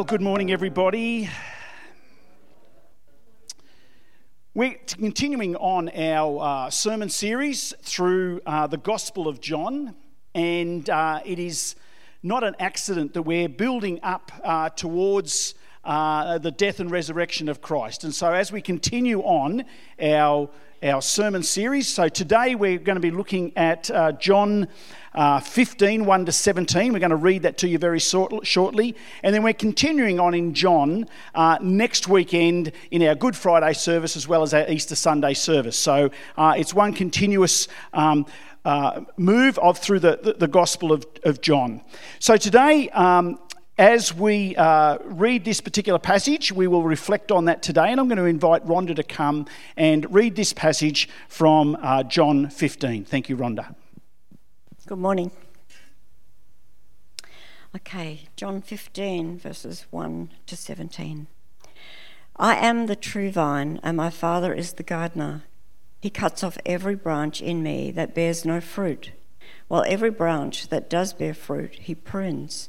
Well, good morning, everybody. We're continuing on our uh, sermon series through uh, the Gospel of John, and uh, it is not an accident that we're building up uh, towards uh, the death and resurrection of Christ. And so, as we continue on our our sermon series. So today we're going to be looking at uh, John uh, 15, 1 to 17. We're going to read that to you very short, shortly. And then we're continuing on in John uh, next weekend in our Good Friday service as well as our Easter Sunday service. So uh, it's one continuous. Um, uh, move of through the, the, the, Gospel of, of John. So today, um, as we uh, read this particular passage, we will reflect on that today, and I'm going to invite Rhonda to come and read this passage from uh, John 15. Thank you, Rhonda. Good morning. Okay, John 15, verses 1 to 17. I am the true vine, and my Father is the gardener. He cuts off every branch in me that bears no fruit, while every branch that does bear fruit, he prunes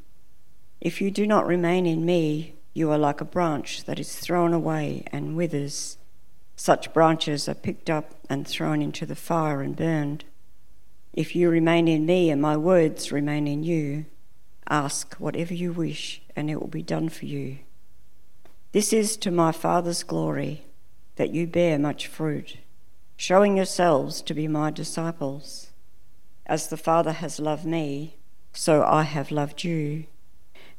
If you do not remain in me, you are like a branch that is thrown away and withers. Such branches are picked up and thrown into the fire and burned. If you remain in me and my words remain in you, ask whatever you wish, and it will be done for you. This is to my Father's glory that you bear much fruit, showing yourselves to be my disciples. As the Father has loved me, so I have loved you.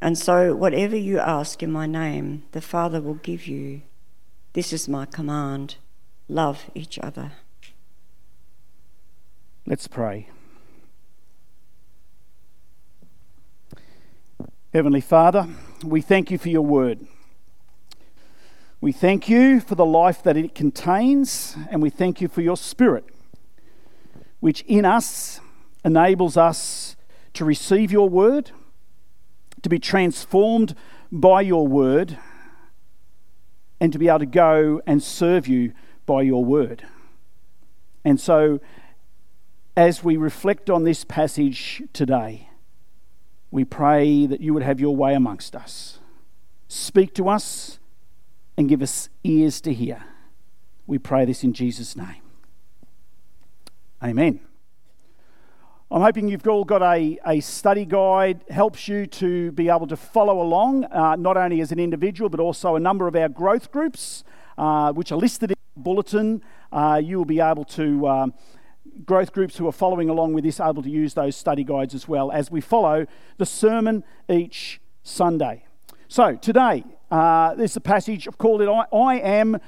and so, whatever you ask in my name, the Father will give you. This is my command love each other. Let's pray. Heavenly Father, we thank you for your word. We thank you for the life that it contains, and we thank you for your spirit, which in us enables us to receive your word to be transformed by your word, and to be able to go and serve you by your word. And so, as we reflect on this passage today, we pray that you would have your way amongst us. Speak to us and give us ears to hear. We pray this in Jesus' name. Amen. I'm hoping you've all got a, a study guide, helps you to be able to follow along, uh, not only as an individual, but also a number of our growth groups, uh, which are listed in the bulletin. Uh, you will be able to, um, growth groups who are following along with this, able to use those study guides as well as we follow the sermon each Sunday. So today, uh, there's a passage, I've called it I, I Am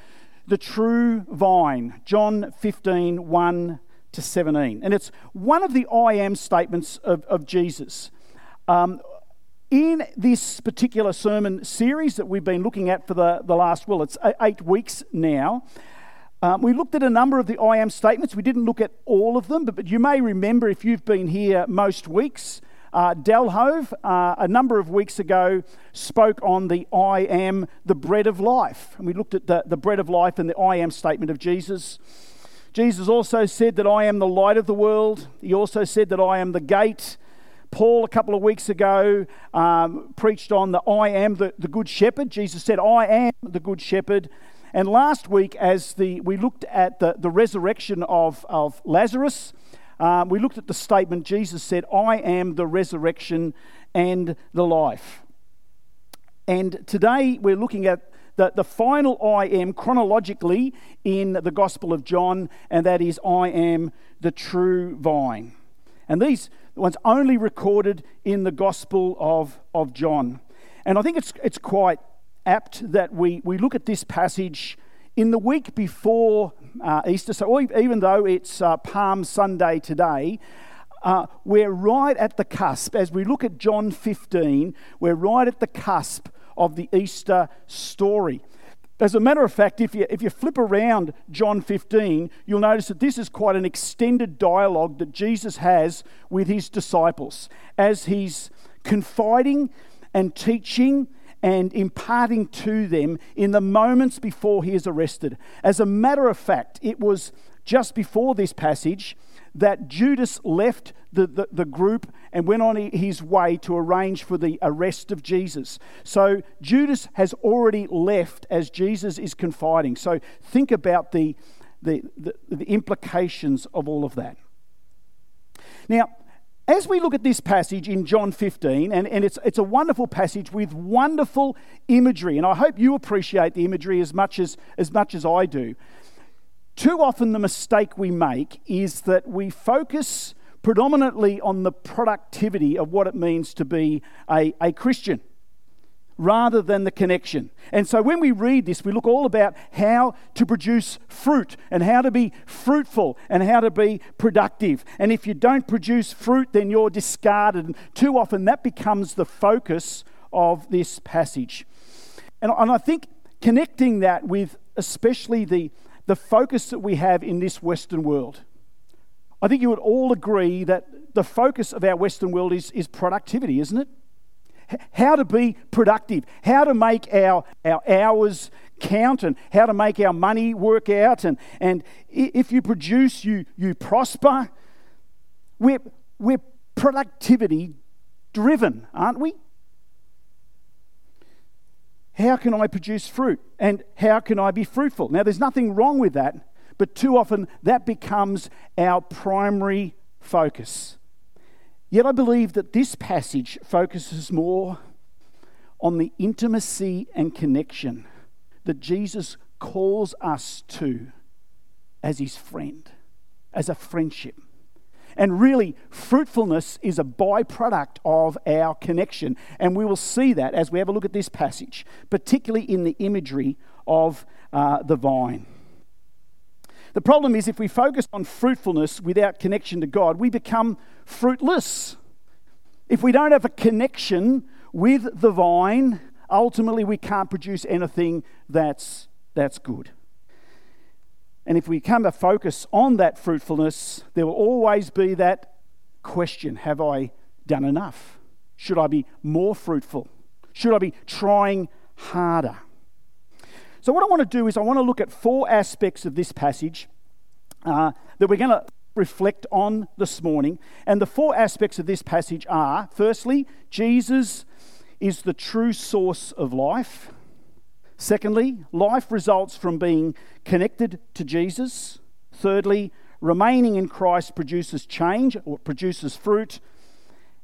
the True Vine, John 15, 1 to 17. And it's one of the I am statements of, of Jesus. Um, in this particular sermon series that we've been looking at for the, the last, well, it's eight weeks now, um, we looked at a number of the I am statements. We didn't look at all of them, but, but you may remember if you've been here most weeks uh, Delhove, uh, a number of weeks ago, spoke on the I am the bread of life. And we looked at the, the bread of life and the I am statement of Jesus. Jesus also said that I am the light of the world. He also said that I am the gate. Paul, a couple of weeks ago, um, preached on the I am the, the good shepherd. Jesus said, I am the good shepherd. And last week, as the, we looked at the, the resurrection of, of Lazarus, um, we looked at the statement Jesus said, I am the resurrection and the life. And today we're looking at the, the final I am chronologically in the Gospel of John, and that is, I am the true vine. And these ones only recorded in the Gospel of, of John. And I think it's, it's quite apt that we, we look at this passage in the week before uh, Easter. So even though it's uh, Palm Sunday today, uh, we're right at the cusp. As we look at John 15, we're right at the cusp of the Easter story. As a matter of fact, if you, if you flip around John 15, you'll notice that this is quite an extended dialogue that Jesus has with his disciples as he's confiding and teaching and imparting to them in the moments before he is arrested. As a matter of fact, it was just before this passage that Judas left the, the, the, group and went on his way to arrange for the arrest of Jesus. So Judas has already left as Jesus is confiding. So think about the, the, the, the implications of all of that. Now, as we look at this passage in John 15, and, and it's, it's a wonderful passage with wonderful imagery, and I hope you appreciate the imagery as much as, as much as I do. Too often, the mistake we make is that we focus predominantly on the productivity of what it means to be a, a Christian rather than the connection. And so when we read this, we look all about how to produce fruit and how to be fruitful and how to be productive. And if you don't produce fruit, then you're discarded. And too often that becomes the focus of this passage. And, and I think connecting that with especially the, the focus that we have in this Western world. I think you would all agree that the focus of our Western world is, is productivity, isn't it? how to be productive, how to make our, our hours count, and how to make our money work out. And, and if you produce, you, you prosper. We're, we're productivity driven, aren't we? How can I produce fruit? And how can I be fruitful? Now, there's nothing wrong with that, but too often that becomes our primary focus. Yet I believe that this passage focuses more on the intimacy and connection that Jesus calls us to as his friend, as a friendship. And really, fruitfulness is a byproduct of our connection. And we will see that as we have a look at this passage, particularly in the imagery of uh, the vine. The problem is, if we focus on fruitfulness without connection to God, we become fruitless. If we don't have a connection with the vine, ultimately we can't produce anything that's, that's good. And if we come to focus on that fruitfulness, there will always be that question Have I done enough? Should I be more fruitful? Should I be trying harder? So, what I want to do is, I want to look at four aspects of this passage uh, that we're going to reflect on this morning. And the four aspects of this passage are firstly, Jesus is the true source of life. Secondly, life results from being connected to Jesus. Thirdly, remaining in Christ produces change or produces fruit.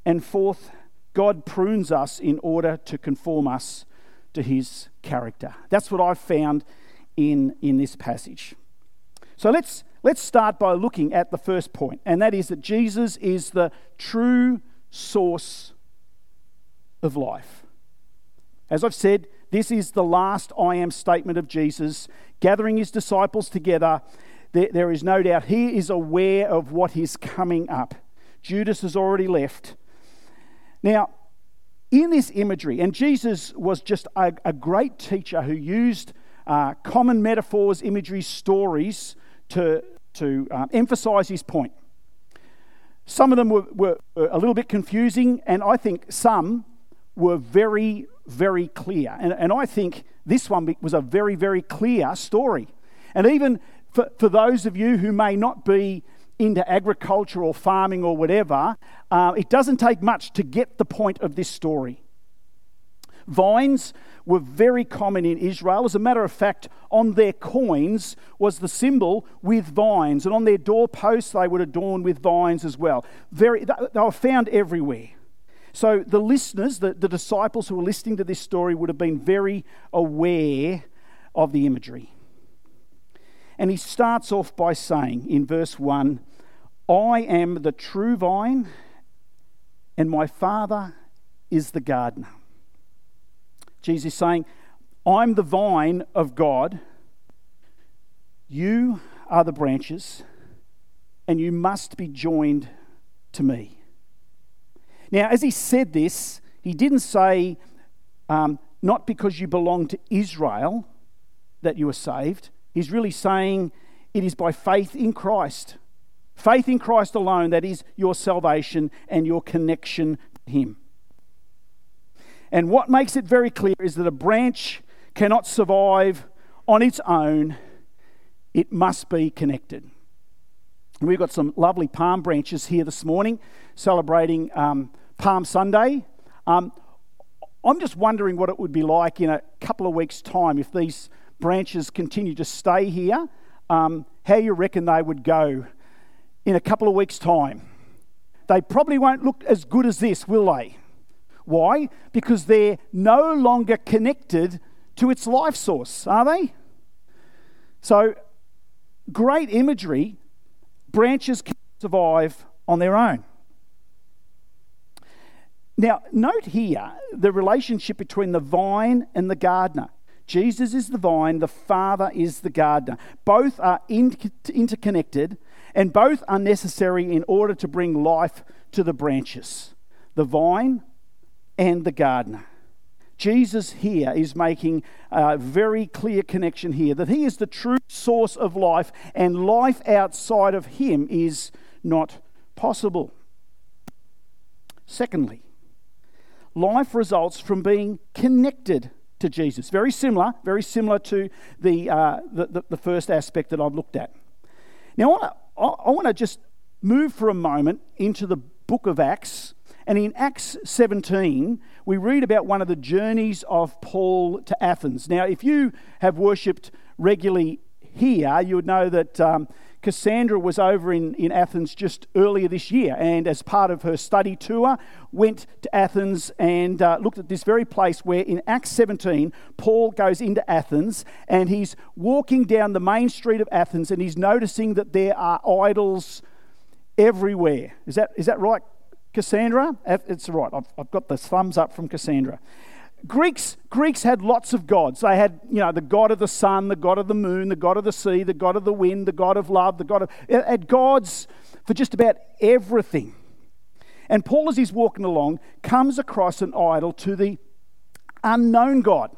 And fourth, God prunes us in order to conform us to his character. That's what I've found in, in this passage. So let's, let's start by looking at the first point, and that is that Jesus is the true source of life. As I've said, this is the last I am statement of Jesus, gathering his disciples together. There, there is no doubt he is aware of what is coming up. Judas has already left. Now, in this imagery, and Jesus was just a, a great teacher who used uh, common metaphors, imagery, stories to, to um, emphasize his point. Some of them were, were, were a little bit confusing, and I think some were very, very clear. And, and I think this one was a very, very clear story. And even for, for those of you who may not be into agriculture or farming or whatever, uh, it doesn't take much to get the point of this story. Vines were very common in Israel. As a matter of fact, on their coins was the symbol with vines, and on their doorposts they would adorn with vines as well. Very, they were found everywhere. So the listeners, the, the disciples who were listening to this story, would have been very aware of the imagery. And he starts off by saying in verse 1 I am the true vine, and my Father is the gardener. Jesus is saying, I'm the vine of God, you are the branches, and you must be joined to me. Now, as he said this, he didn't say, um, not because you belong to Israel that you are saved. He's really saying it is by faith in Christ Faith in Christ alone, that is your salvation and your connection to Him. And what makes it very clear is that a branch cannot survive on its own, it must be connected. We've got some lovely palm branches here this morning celebrating um, Palm Sunday. Um, I'm just wondering what it would be like in a couple of weeks' time if these branches continue to stay here, um, how you reckon they would go in a couple of weeks' time. They probably won't look as good as this, will they? Why? Because they're no longer connected to its life source, are they? So, great imagery. Branches can survive on their own. Now, note here the relationship between the vine and the gardener. Jesus is the vine, the Father is the gardener. Both are interconnected and both are necessary in order to bring life to the branches the vine and the gardener. Jesus here is making a very clear connection here that he is the true source of life, and life outside of him is not possible. Secondly, life results from being connected to Jesus. Very similar, very similar to the, uh, the, the, the, first aspect that I've looked at. Now, I want to just move for a moment into the book of Acts. And in Acts 17, we read about one of the journeys of Paul to Athens. Now, if you have worshipped regularly here, you would know that um, Cassandra was over in, in Athens just earlier this year, and as part of her study tour, went to Athens and uh, looked at this very place where in Acts 17, Paul goes into Athens and he's walking down the main street of Athens and he's noticing that there are idols everywhere. Is that, is that right, Cassandra? It's right. I've, I've got the thumbs up from Cassandra. Greeks, Greeks had lots of gods. They had, you know, the god of the sun, the god of the moon, the god of the sea, the god of the wind, the god of love, the god of. Had gods for just about everything. And Paul, as he's walking along, comes across an idol to the unknown God.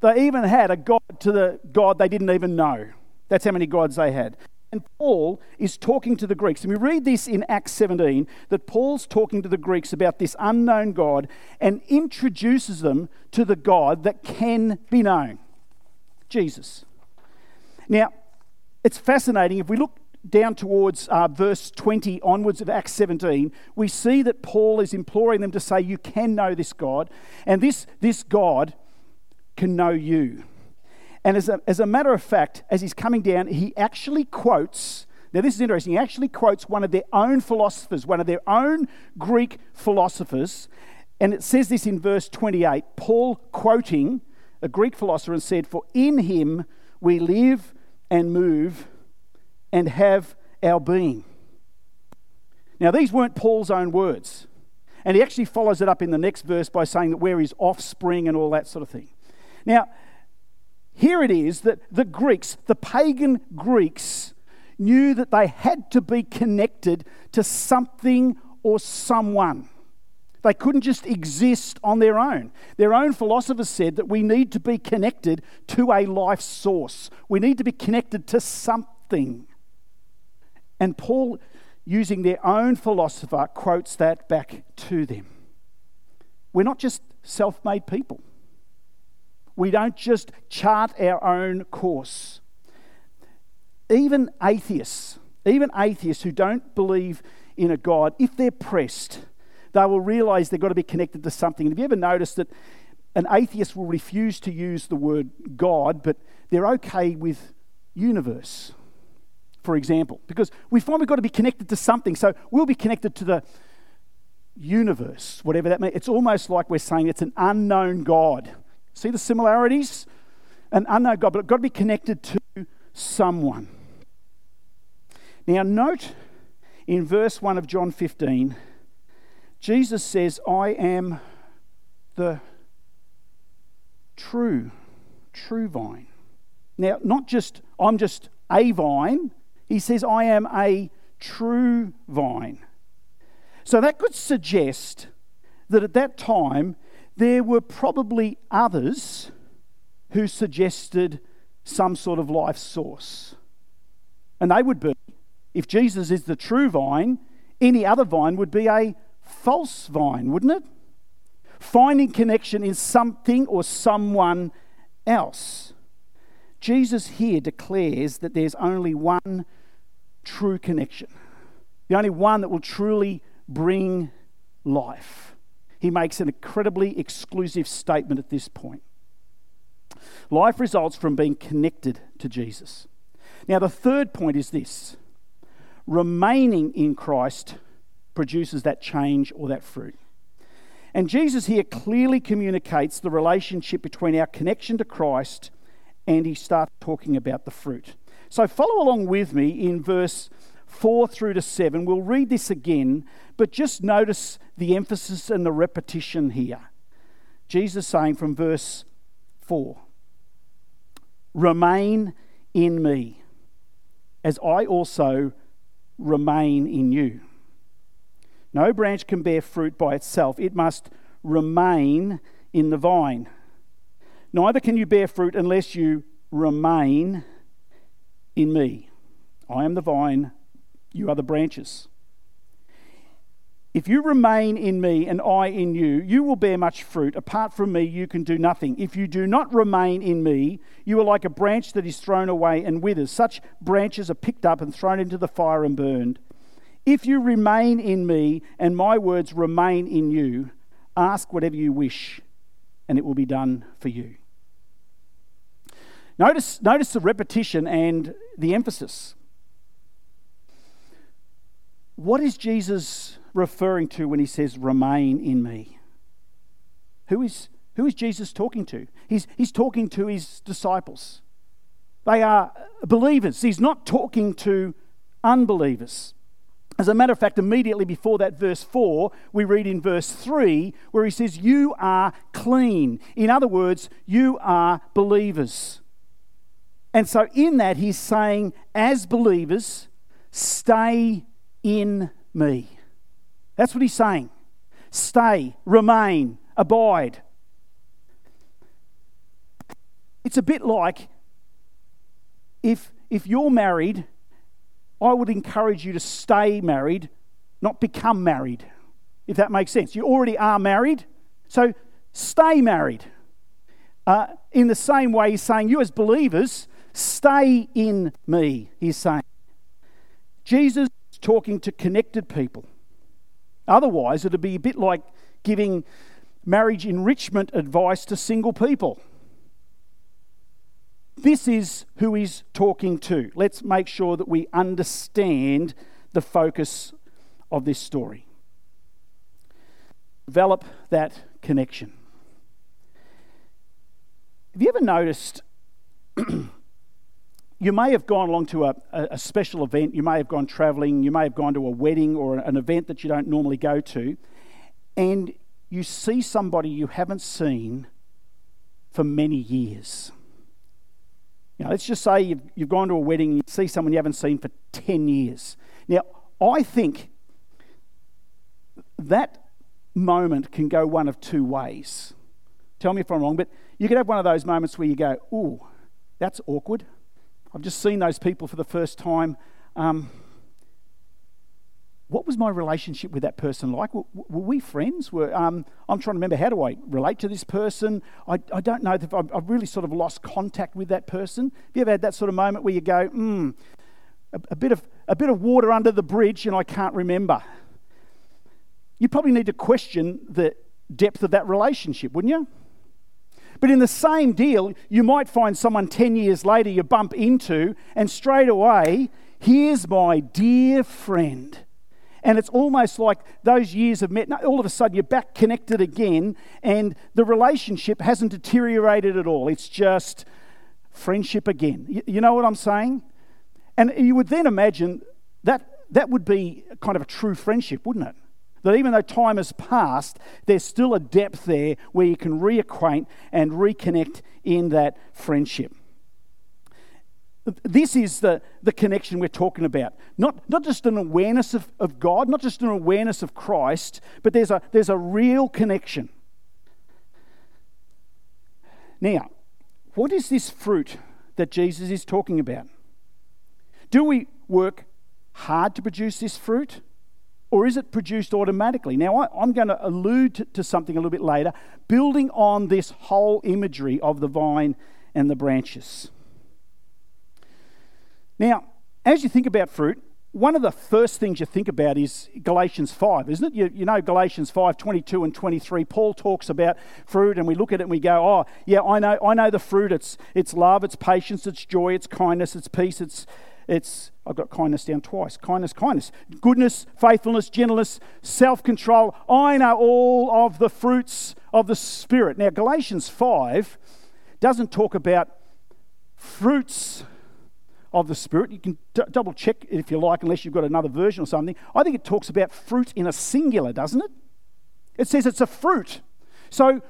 They even had a god to the God they didn't even know. That's how many gods they had. And Paul is talking to the Greeks. And we read this in Acts 17 that Paul's talking to the Greeks about this unknown God and introduces them to the God that can be known Jesus. Now, it's fascinating. If we look down towards uh, verse 20 onwards of Acts 17, we see that Paul is imploring them to say, You can know this God, and this, this God can know you. And as a, as a matter of fact, as he's coming down, he actually quotes. Now, this is interesting. He actually quotes one of their own philosophers, one of their own Greek philosophers. And it says this in verse 28 Paul quoting a Greek philosopher and said, For in him we live and move and have our being. Now, these weren't Paul's own words. And he actually follows it up in the next verse by saying that we're his offspring and all that sort of thing. Now, here it is that the Greeks, the pagan Greeks, knew that they had to be connected to something or someone. They couldn't just exist on their own. Their own philosophers said that we need to be connected to a life source. We need to be connected to something. And Paul using their own philosopher, quotes that back to them. We're not just self made people, we don't just chart our own course. Even atheists, even atheists who don't believe in a God, if they're pressed, they will realize they've got to be connected to something. Have you ever noticed that an atheist will refuse to use the word God, but they're okay with universe? for example, because we find we've got to be connected to something. So we'll be connected to the universe, whatever that means. It's almost like we're saying it's an unknown God. See the similarities? An unknown God, but it's got to be connected to someone. Now, note in verse 1 of John 15, Jesus says, I am the true, true vine. Now, not just, I'm just a vine, he says, I am a true vine. So that could suggest that at that time there were probably others who suggested some sort of life source. And they would be, if Jesus is the true vine, any other vine would be a false vine, wouldn't it? Finding connection in something or someone else. Jesus here declares that there's only one true connection, the only one that will truly bring life. He makes an incredibly exclusive statement at this point. Life results from being connected to Jesus. Now, the third point is this remaining in Christ produces that change or that fruit. And Jesus here clearly communicates the relationship between our connection to Christ and he starts talking about the fruit. So follow along with me in verse 4 through to 7. We'll read this again, but just notice the emphasis and the repetition here. Jesus saying from verse 4 Remain in me, as I also remain in you. No branch can bear fruit by itself, it must remain in the vine. Neither can you bear fruit unless you remain in me. I am the vine, you are the branches. If you remain in me and I in you, you will bear much fruit. Apart from me, you can do nothing. If you do not remain in me, you are like a branch that is thrown away and withers. Such branches are picked up and thrown into the fire and burned. If you remain in me and my words remain in you, ask whatever you wish, and it will be done for you. Notice, notice the repetition and the emphasis. What is Jesus referring to when he says, remain in me? Who is, who is Jesus talking to? He's, he's talking to his disciples. They are believers. He's not talking to unbelievers. As a matter of fact, immediately before that, verse 4, we read in verse 3 where he says, You are clean. In other words, you are believers. And so, in that, he's saying, as believers, stay in me. That's what he's saying. Stay, remain, abide. It's a bit like if, if you're married, I would encourage you to stay married, not become married, if that makes sense. You already are married, so stay married. Uh, in the same way, he's saying, you as believers, Stay in me, he's saying. Jesus talking to connected people. Otherwise, it'd be a bit like giving marriage enrichment advice to single people. This is who he's talking to. Let's make sure that we understand the focus of this story. Develop that connection. Have you ever noticed you may have gone along to a, a, special event, you may have gone travelling, you may have gone to a wedding or an event that you don't normally go to, and you see somebody you haven't seen for many years. You know, let's just say you've, you've gone to a wedding and you see someone you haven't seen for 10 years. Now, I think that moment can go one of two ways. Tell me if I'm wrong, but you could have one of those moments where you go, ooh, that's awkward I've just seen those people for the first time. Um, what was my relationship with that person like? Were, were we friends? Were, um, I'm trying to remember how do I relate to this person? I, I don't know if I've, I've, really sort of lost contact with that person. Have you ever had that sort of moment where you go, hmm, a, a, bit of, a bit of water under the bridge and I can't remember? You probably need to question the depth of that relationship, wouldn't you? But in the same deal, you might find someone 10 years later you bump into, and straight away, here's my dear friend and it's almost like those years have met. All of a sudden, you're back connected again, and the relationship hasn't deteriorated at all. It's just friendship again. You, know what I'm saying? And you would then imagine that that would be kind of a true friendship, wouldn't it? That even though time has passed, there's still a depth there where you can reacquaint and reconnect in that friendship. This is the, the connection we're talking about. Not, not just an awareness of, of God, not just an awareness of Christ, but there's a, there's a real connection. Now, what is this fruit that Jesus is talking about? Do we work hard to produce this fruit? Or is it produced automatically? Now, I, am going to allude to, to something a little bit later, building on this whole imagery of the vine and the branches. Now, as you think about fruit, one of the first things you think about is Galatians 5, isn't it? You, you, know Galatians 5, 22 and 23. Paul talks about fruit and we look at it and we go, oh, yeah, I know, I know the fruit. It's, it's love, it's patience, it's joy, it's kindness, it's peace, it's, it's, I've got kindness down twice. Kindness, kindness. Goodness, faithfulness, gentleness, self control. I know all of the fruits of the Spirit. Now, Galatians 5 doesn't talk about fruits of the Spirit. You can d- double check it if you like, unless you've got another version or something. I think it talks about fruit in a singular, doesn't it? It says it's a fruit. So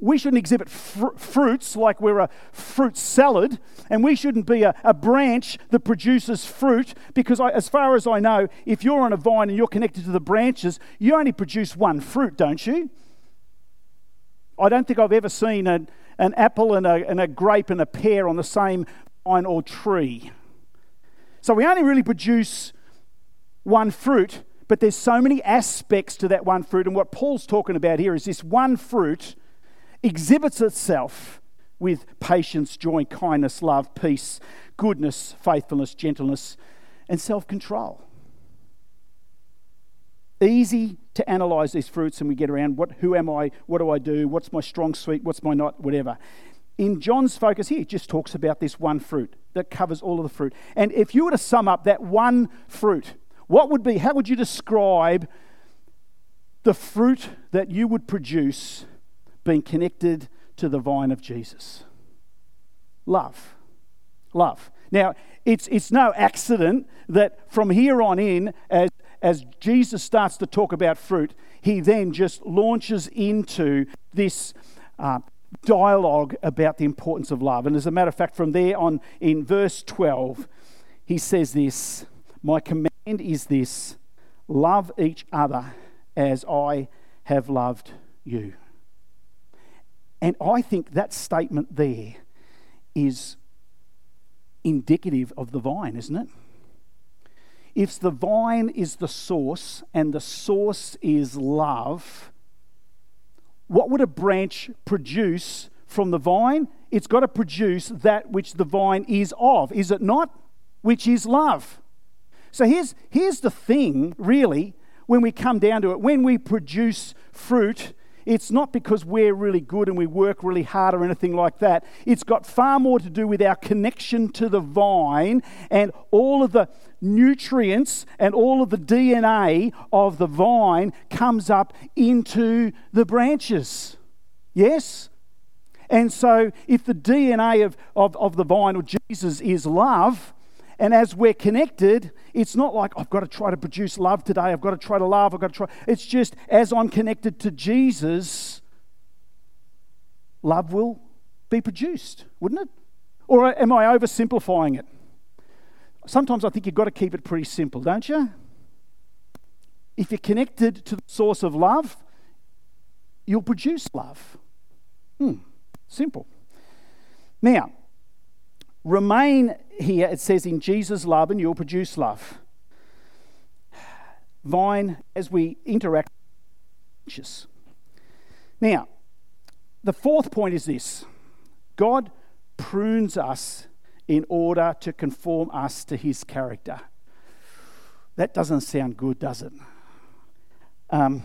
we shouldn't exhibit fr- fruits like we're a fruit salad, and we shouldn't be a, a branch that produces fruit because, I, as far as I know, if you're on a vine and you're connected to the branches, you only produce one fruit, don't you? I don't think I've ever seen a, an apple and a, and a grape and a pear on the same vine or tree. So we only really produce one fruit, but there's so many aspects to that one fruit. And what Paul's talking about here is this one fruit exhibits itself with patience, joy, kindness, love, peace, goodness, faithfulness, gentleness, and self control. Easy to analyze these fruits and we get around what who am I, what do I do, what's my strong suit, what's my not, whatever. In John's focus here, it just talks about this one fruit that covers all of the fruit. And if you were to sum up that one fruit, what would be, how would you describe the fruit that you would produce being connected to the vine of Jesus? Love. Love. Now, it's, it's no accident that from here on in, as, as Jesus starts to talk about fruit, he then just launches into this uh, dialogue about the importance of love. And as a matter of fact, from there on in verse 12, he says this My command is this love each other as I have loved you. And I think that statement there is indicative of the vine, isn't it? If the vine is the source and the source is love, what would a branch produce from the vine? It's got to produce that which the vine is of, is it not? Which is love. So here's, here's the thing, really, when we come down to it. When we produce fruit, it's not because we're really good and we work really hard or anything like that. It's got far more to do with our connection to the vine and all of the nutrients and all of the DNA of the vine comes up into the branches. Yes? And so, if the DNA of, of, of the vine or Jesus is love, and as we're connected, it's not like I've got to try to produce love today, I've got to try to love, I've got to try. It's just as I'm connected to Jesus, love will be produced, wouldn't it? Or am I oversimplifying it? Sometimes I think you've got to keep it pretty simple, don't you? If you're connected to the source of love, you'll produce love. Hmm, simple. Now, remain here, it says, in Jesus' love, and you'll produce love. vine as we interact. Now, the fourth point is this God prunes us in order to conform us to his character. That doesn't sound good, does it? Um,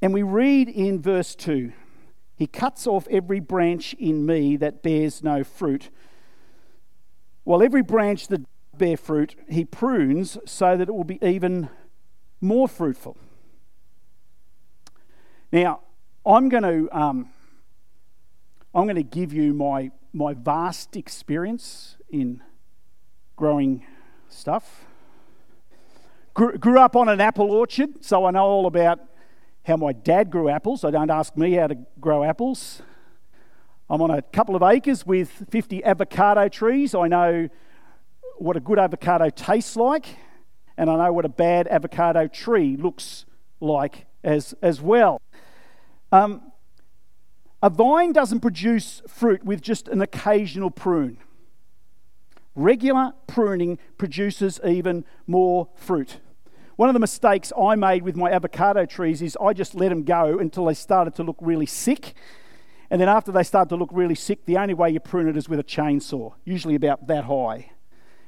and we read in verse 2 He cuts off every branch in me that bears no fruit, while every branch that bear fruit, He prunes so that it will be even more fruitful. Now, I'm going to um, I'm going to give you my my vast experience in growing stuff. Grew, grew up on an apple orchard, so I know all about how my dad grew apples. So don't ask me how to grow apples. I'm on a couple of acres with 50 avocado trees. I know what a good avocado tastes like, and I know what a bad avocado tree looks like as, as well. Um, a vine doesn't produce fruit with just an occasional prune. Regular pruning produces even more fruit. One of the mistakes I made with my avocado trees is I just let them go until they started to look really sick. And then after they started to look really sick, the only way you prune it is with a chainsaw, usually about that high.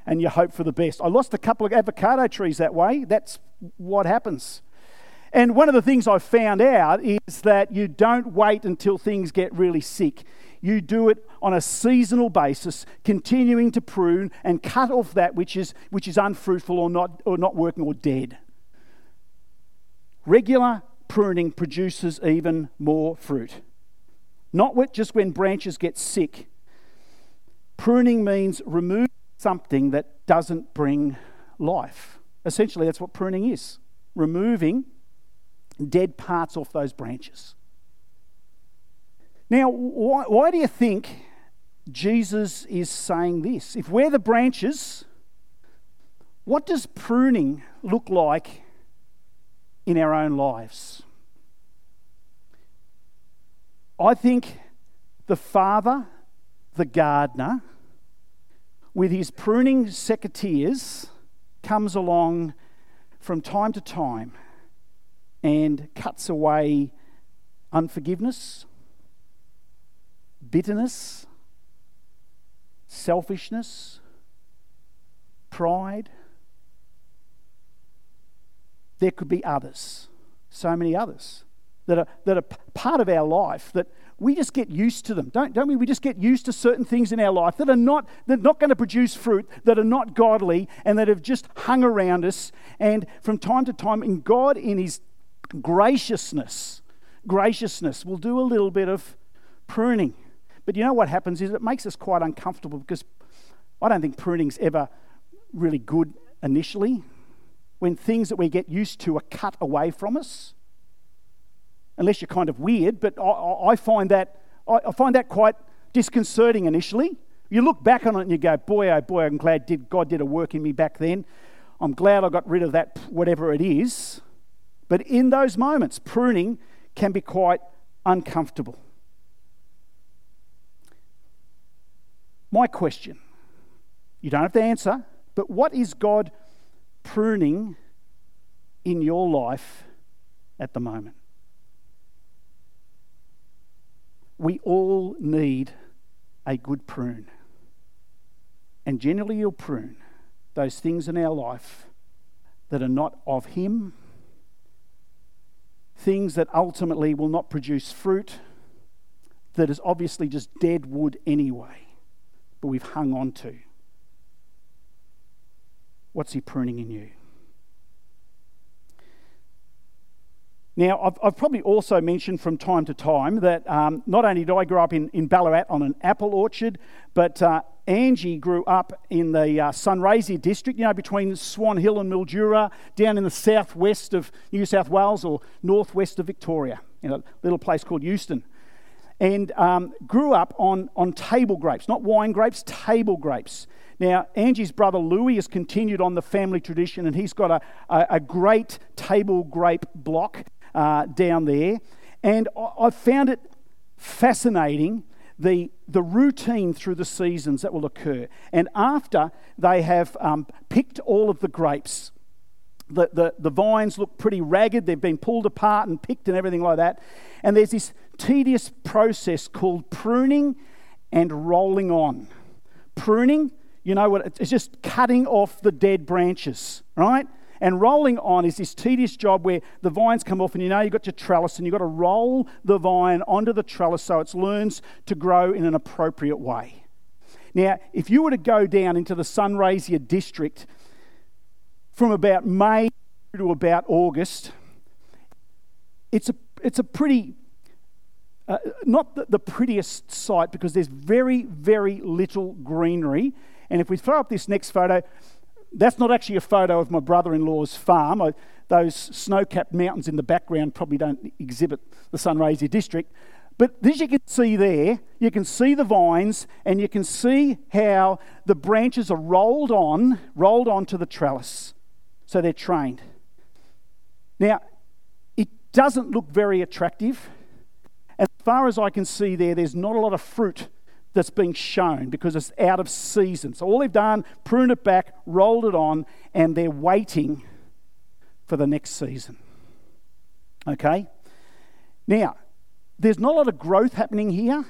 And you hope for the best. I lost a couple of avocado trees that way. That's what happens. And one of the things I've found out is that you don't wait until things get really sick. You do it on a seasonal basis, continuing to prune and cut off that which is, which is unfruitful or not, or not working or dead. Regular pruning produces even more fruit. Not just when branches get sick. Pruning means remove something that doesn't bring life. Essentially, that's what pruning is removing dead parts off those branches. Now, why, why do you think Jesus is saying this? If we're the branches, what does pruning look like in our own lives? I think the Father, the gardener, with his pruning secateurs, comes along from time to time and cuts away unforgiveness, bitterness, selfishness, pride. There could be others, so many others, that are, that are part of our life that we just get used to them, don't, don't we? We just get used to certain things in our life that are not, that are not going to produce fruit, that are not godly, and that have just hung around us. And from time to time, in God, in His graciousness, graciousness will do a little bit of pruning. But you know what happens is it makes us quite uncomfortable because I don't think pruning's ever really good initially. When things that we get used to are cut away from us, unless you're kind of weird, but I, I find that I find that quite disconcerting initially. You look back on it and you go, boy, oh boy, I'm glad did, God did a work in me back then. I'm glad I got rid of that, whatever it is. But in those moments, pruning can be quite uncomfortable. My question you don't have to answer, but what is God pruning in your life at the moment? We all need a good prune. And generally, you'll prune those things in our life that are not of Him things that ultimately will not produce fruit, that is obviously just dead wood anyway, but we've hung on to. What's He pruning in you? Now, I've, I've, probably also mentioned from time to time that um, not only did I grow up in, in Ballarat on an apple orchard, but uh, Angie grew up in the uh, Sunraysia district, you know, between Swan Hill and Mildura, down in the southwest of New South Wales or northwest of Victoria, in a little place called Euston. And um, grew up on, on table grapes, not wine grapes, table grapes. Now, Angie's brother Louis has continued on the family tradition, and he's got a, a, a great table grape block uh, down there. And I, I found it fascinating the, the routine through the seasons that will occur. And after they have um, picked all of the grapes, the, the, the vines look pretty ragged, they've been pulled apart and picked and everything like that. And there's this tedious process called pruning and rolling on. Pruning, you know what, it's just cutting off the dead branches, right? And rolling on is this tedious job where the vines come off, and you know you've got your trellis, and you've got to roll the vine onto the trellis so it learns to grow in an appropriate way. Now, if you were to go down into the Sunraysia district from about May to about August, it's a, it's a pretty, uh, not the, the prettiest sight because there's very, very little greenery. And if we throw up this next photo, that's not actually a photo of my brother in law's farm. I, those snow capped mountains in the background probably don't exhibit the Sunraysia district. But as you can see there, you can see the vines and you can see how the branches are rolled on, rolled onto the trellis. So they're trained. Now, it doesn't look very attractive. As far as I can see there, there's not a lot of fruit that's being shown because it's out of season. So all they've done, pruned it back, rolled it on, and they're waiting for the next season. Okay? Now, there's not a lot of growth happening here,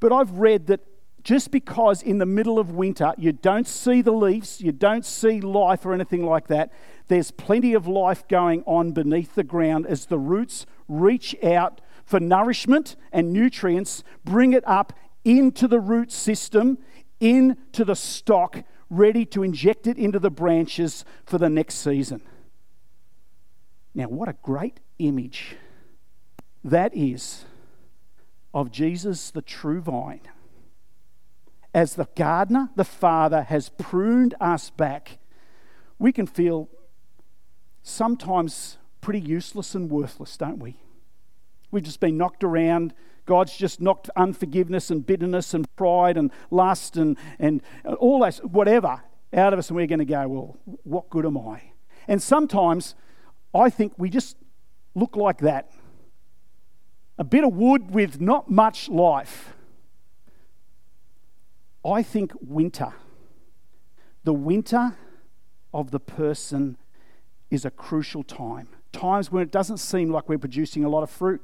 but I've read that just because in the middle of winter you don't see the leaves, you don't see life or anything like that, there's plenty of life going on beneath the ground as the roots reach out for nourishment and nutrients, bring it up into the root system, into the stock, ready to inject it into the branches for the next season. Now, what a great image that is of Jesus, the true vine. As the gardener, the Father, has pruned us back, we can feel sometimes pretty useless and worthless, don't we? We've just been knocked around. God's just knocked unforgiveness and bitterness and pride and lust and, and all that, whatever, out of us, and we're going to go, well, what good am I? And sometimes I think we just look like that a bit of wood with not much life. I think winter, the winter of the person is a crucial time. Times when it doesn't seem like we're producing a lot of fruit.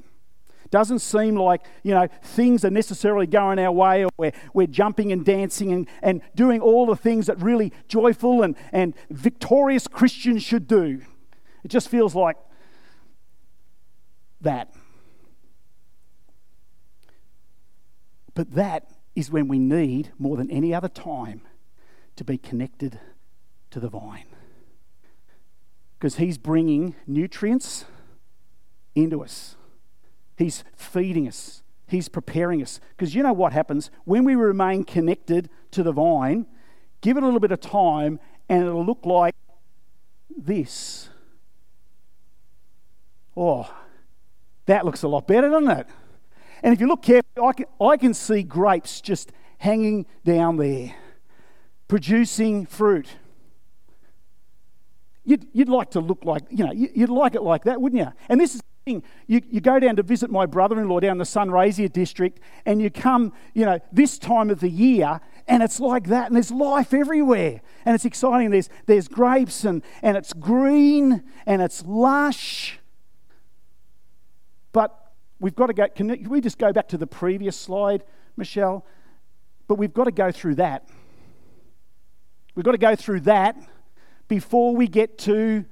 Doesn't seem like, you know, things are necessarily going our way or we're, we're jumping and dancing and, and doing all the things that really joyful and, and victorious Christians should do. It just feels like that. But that is when we need, more than any other time, to be connected to the vine. Because He's bringing nutrients into us, He's feeding us, He's preparing us. Because you know what happens? When we remain connected to the vine, give it a little bit of time, and it'll look like this. Oh, that looks a lot better, doesn't it? And if you look carefully, I can, I can see grapes just hanging down there, producing fruit. You'd, you'd like to look like, you know, you'd like it like that, wouldn't you? And this is the thing. You, you go down to visit my brother in law down the Sunraysia district, and you come, you know, this time of the year, and it's like that, and there's life everywhere. And it's exciting. There's, there's grapes, and, and it's green, and it's lush. But We've got to go, can we just go back to the previous slide, Michelle? But we've got to go through that. We've got to go through that before we get to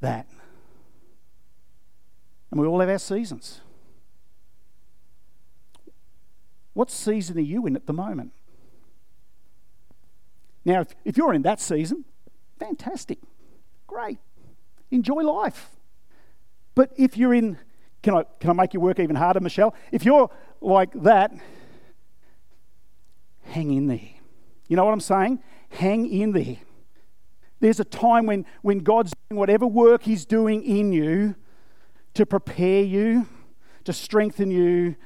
that. And we all have our seasons. What season are you in at the moment? Now, if, if you're in that season, fantastic, great, enjoy life. But if you're in can I, can I make you work even harder, Michelle? If you're like that, hang in there. You know what I'm saying? Hang in there. There's a time when, when God's doing whatever work He's doing in you to prepare you, to strengthen you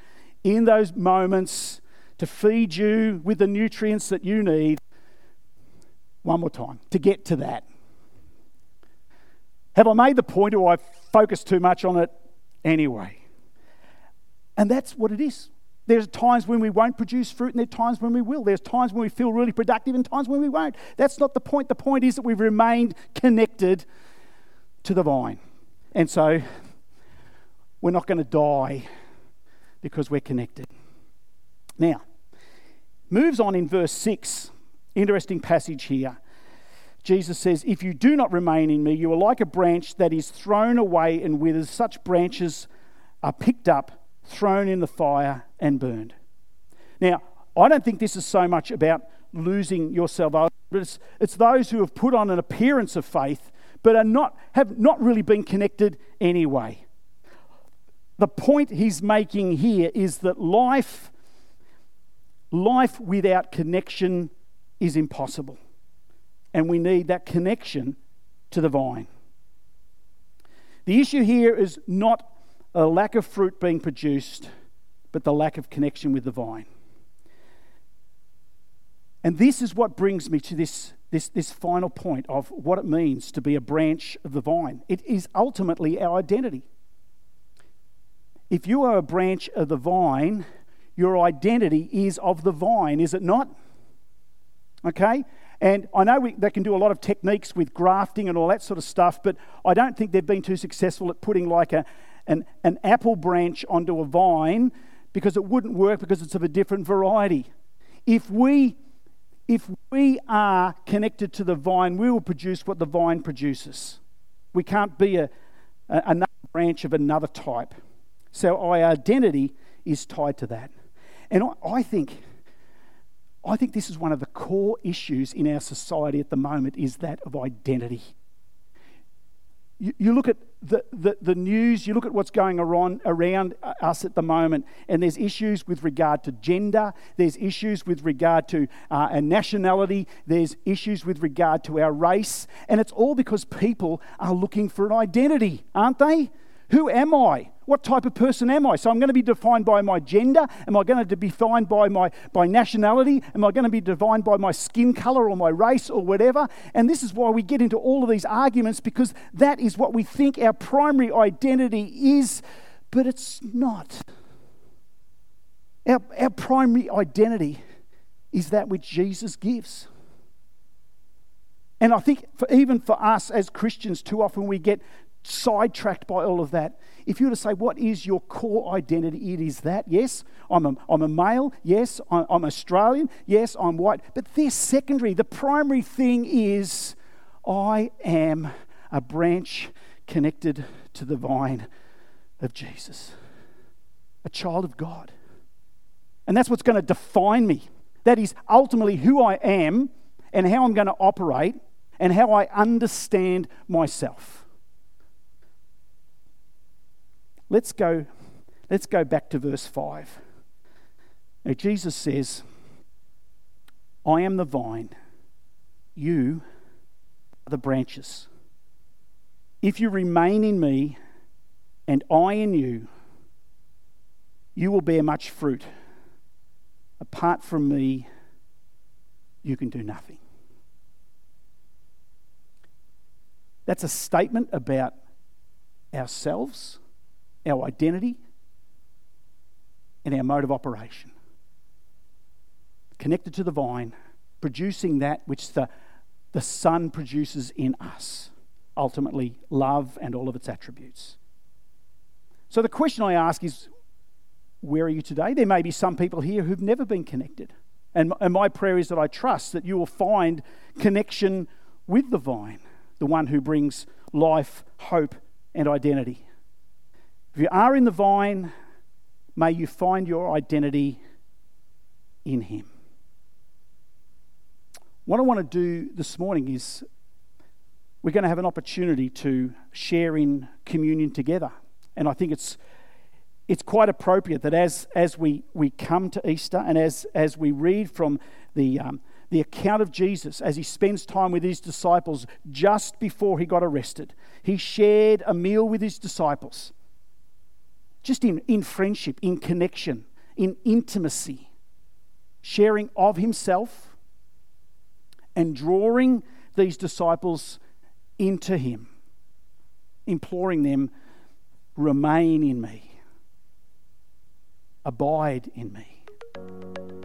in those moments, to feed you with the nutrients that you need. One more time to get to that. Have I made the point or I focused too much on it? Anyway. And that's what it is. There's times when we won't produce fruit, and there's times when we will. There's times when we feel really productive, and times when we won't. That's not the point. The point is that we've remained connected to the vine. And so we're not going to die because we're connected. Now, moves on in verse 6. Interesting passage here. Jesus says, If you do not remain in me, you are like a branch that is thrown away and withers. Such branches are picked up, thrown in the fire, and burned. Now, I don't think this is so much about losing your salvation, but it's, it's those who have put on an appearance of faith but are not, have not really been connected anyway. The point he's making here is that life, life without connection is impossible. And we need that connection to the vine. The issue here is not a lack of fruit being produced, but the lack of connection with the vine. And this is what brings me to this, this, this final point of what it means to be a branch of the vine. It is ultimately our identity. If you are a branch of the vine, your identity is of the vine, is it not? Okay? And I know we, they can do a lot of techniques with grafting and all that sort of stuff, but I don't think they've been too successful at putting like a, an, an apple branch onto a vine because it wouldn't work because it's of a different variety. If we, if we are connected to the vine, we will produce what the vine produces. We can't be a, a another branch of another type. So our identity is tied to that. And I, I think I think this is one of the core issues in our society at the moment is that of identity. You, you look at the, the, the, news, you look at what's going around, around us at the moment, and there's issues with regard to gender, there's issues with regard to uh, our nationality, there's issues with regard to our race, and it's all because people are looking for an identity, aren't they? Who am I? What type of person am I? So I'm going to be defined by my gender? Am I going to be defined by my by nationality? Am I going to be defined by my skin color or my race or whatever? And this is why we get into all of these arguments because that is what we think our primary identity is, but it's not. Our, our primary identity is that which Jesus gives. And I think for, even for us as Christians, too often we get sidetracked by all of that. If you were to say, What is your core identity? It is that. Yes, I'm a, I'm a male. Yes, I'm, I'm Australian. Yes, I'm white. But they're secondary. The primary thing is, I am a branch connected to the vine of Jesus, a child of God. And that's what's going to define me. That is ultimately who I am and how I'm going to operate and how I understand myself. Let's go, let's go back to verse 5. Now, Jesus says, I am the vine, you are the branches. If you remain in me and I in you, you will bear much fruit. Apart from me, you can do nothing. That's a statement about ourselves our identity, and our mode of operation. Connected to the vine, producing that which the, the Son produces in us ultimately, love and all of its attributes. So the question I ask is where are you today? There may be some people here who've never been connected. And, and my prayer is that I trust that you will find connection with the vine, the one who brings life, hope, and identity. If you are in the vine, may you find your identity in Him. What I want to do this morning is we're going to have an opportunity to share in communion together. And I think it's, it's quite appropriate that as, as we, we come to Easter and as, as we read from the, um, the account of Jesus as he spends time with his disciples just before he got arrested, he shared a meal with his disciples just in, in friendship, in connection, in intimacy, sharing of himself and drawing these disciples into him, imploring them, remain in me. Abide in me.